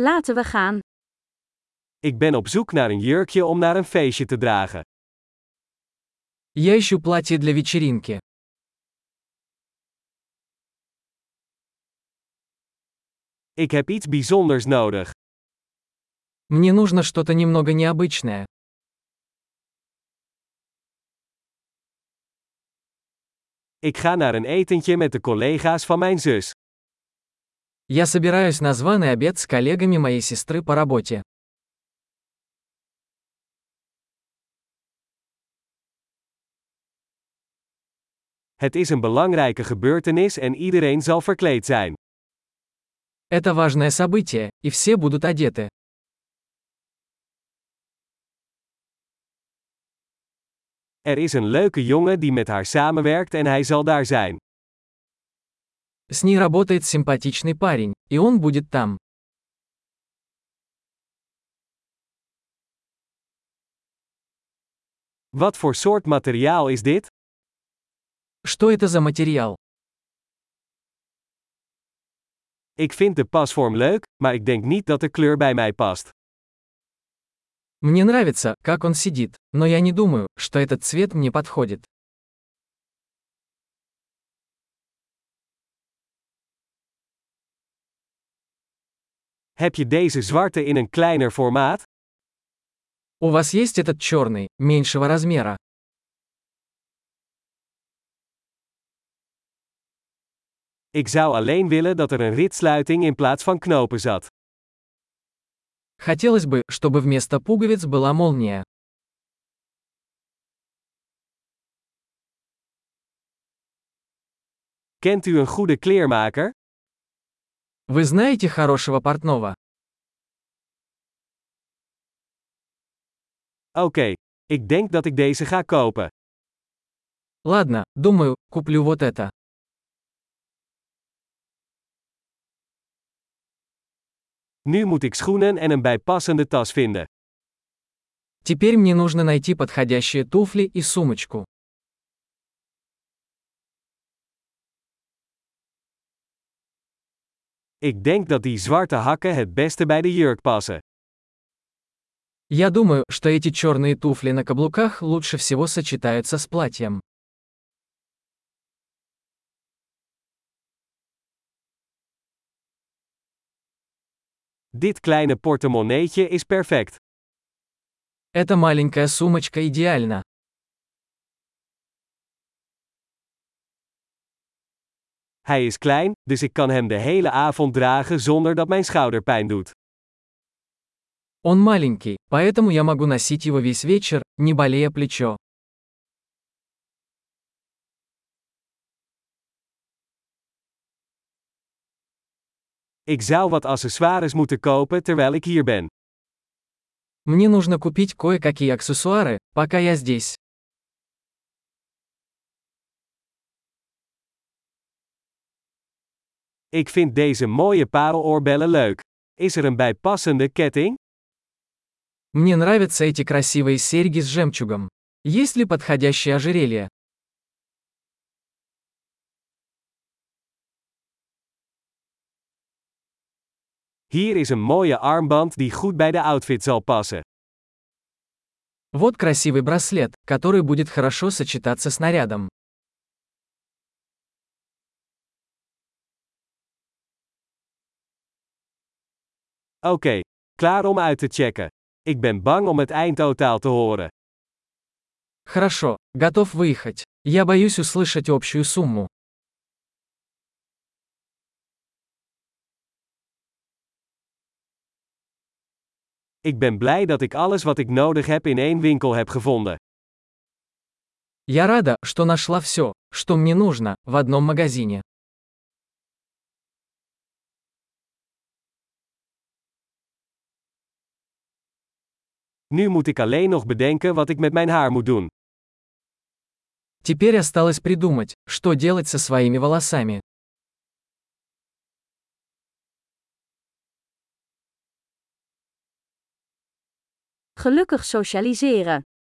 Laten we gaan. Ik ben op zoek naar een jurkje om naar een feestje te dragen. Я ищу платье для вечеринки. Ik heb iets bijzonders nodig. Мне нужно что-то немного необычное. Ik ga naar een etentje met de collega's van mijn zus. Я собираюсь на званый обед с коллегами моей сестры по работе. Het is een belangrijke gebeurtenis en iedereen zal verkleed zijn. Это важное событие, и все будут одеты. Er is een leuke jongen die met haar samenwerkt en hij zal daar zijn. С ней работает симпатичный парень, и он будет там. Wat voor soort materiaal is dit? Что это за материал? Ik vind de pasvorm leuk, maar ik denk niet dat de kleur bij mij past. Мне нравится, как он сидит, но я не думаю, что этот цвет мне подходит. Heb je deze zwarte in een kleiner formaat? У вас есть этот черный, меньшего размера? Ik zou alleen willen dat er een ritsluiting in plaats van knopen zat. Хотелось бы, чтобы вместо пуговиц была молния. Kent u een goede kleermaker? Вы знаете хорошего портного? Oké, ik denk dat ik deze ga kopen. Ладно, думаю, куплю вот это. Nu moet ik schoenen en een bijpassende tas vinden. Теперь мне нужно найти подходящие туфли и сумочку. Ik denk dat die zwarte hakken het beste bij de jurk passen. Я думаю, что эти черные туфли на каблуках лучше всего сочетаются с платьем. Dit kleine portemonneetje is perfect. Эта маленькая сумочка идеальна. Hij is klein, dus ik kan hem de hele avond dragen zonder dat mijn schouder pijn doet. Он маленький, поэтому я могу носить его весь вечер, не болея плечо. Ik zou wat accessoires moeten kopen terwijl ik hier ben. Мне нужно купить кое-какие аксессуары, пока я здесь. Ik vind deze mooie pareloorbellen leuk. Is er een bijpassende ketting? Мне нравятся эти красивые серьги с жемчугом. Есть ли подходящее ожерелье? Hier is een mooie armband die goed bij de outfit zal passen. Вот красивый браслет, который будет хорошо сочетаться с нарядом. Oké, klaar om uit te checken. Ik ben bang om het eindtotaal te horen. Хорошо, готов выехать. Я боюсь услышать общую сумму. Ik ben blij dat ik alles wat ik nodig heb in één winkel heb gevonden. Я рада, что нашла все, что мне нужно, в одном магазине. Nu moet ik alleen nog bedenken wat ik met mijn haar moet doen. Теперь осталось придумать, что делать со своими волосами. Gelukkig socialiseren.